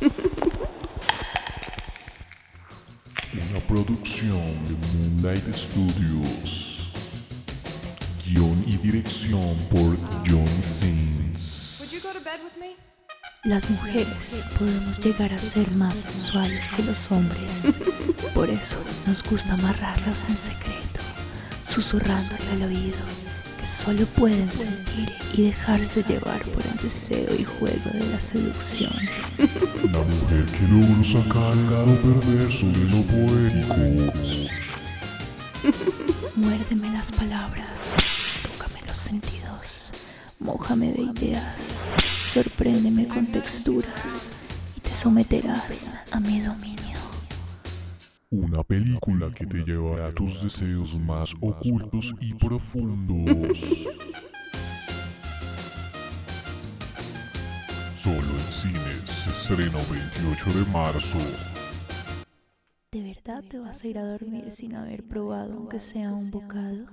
Una producción de Moonlight Studios. Guión y dirección por John Sims. Las mujeres podemos llegar a ser más sensuales que los hombres. Por eso nos gusta amarrarlos en secreto, susurrándole al oído que solo pueden sentir y dejarse llevar por el deseo y juego de la seducción. La mujer que logró sacar el lado perverso de lo poético. Muérdeme las palabras, tócame los sentidos, mójame de ideas, sorpréndeme con texturas y te someterás a mi dominio. Una película que te llevará a tus deseos más ocultos y profundos. Solo en cines, estreno 28 de marzo. ¿De verdad te vas a ir a dormir sin haber probado aunque sea un bocado?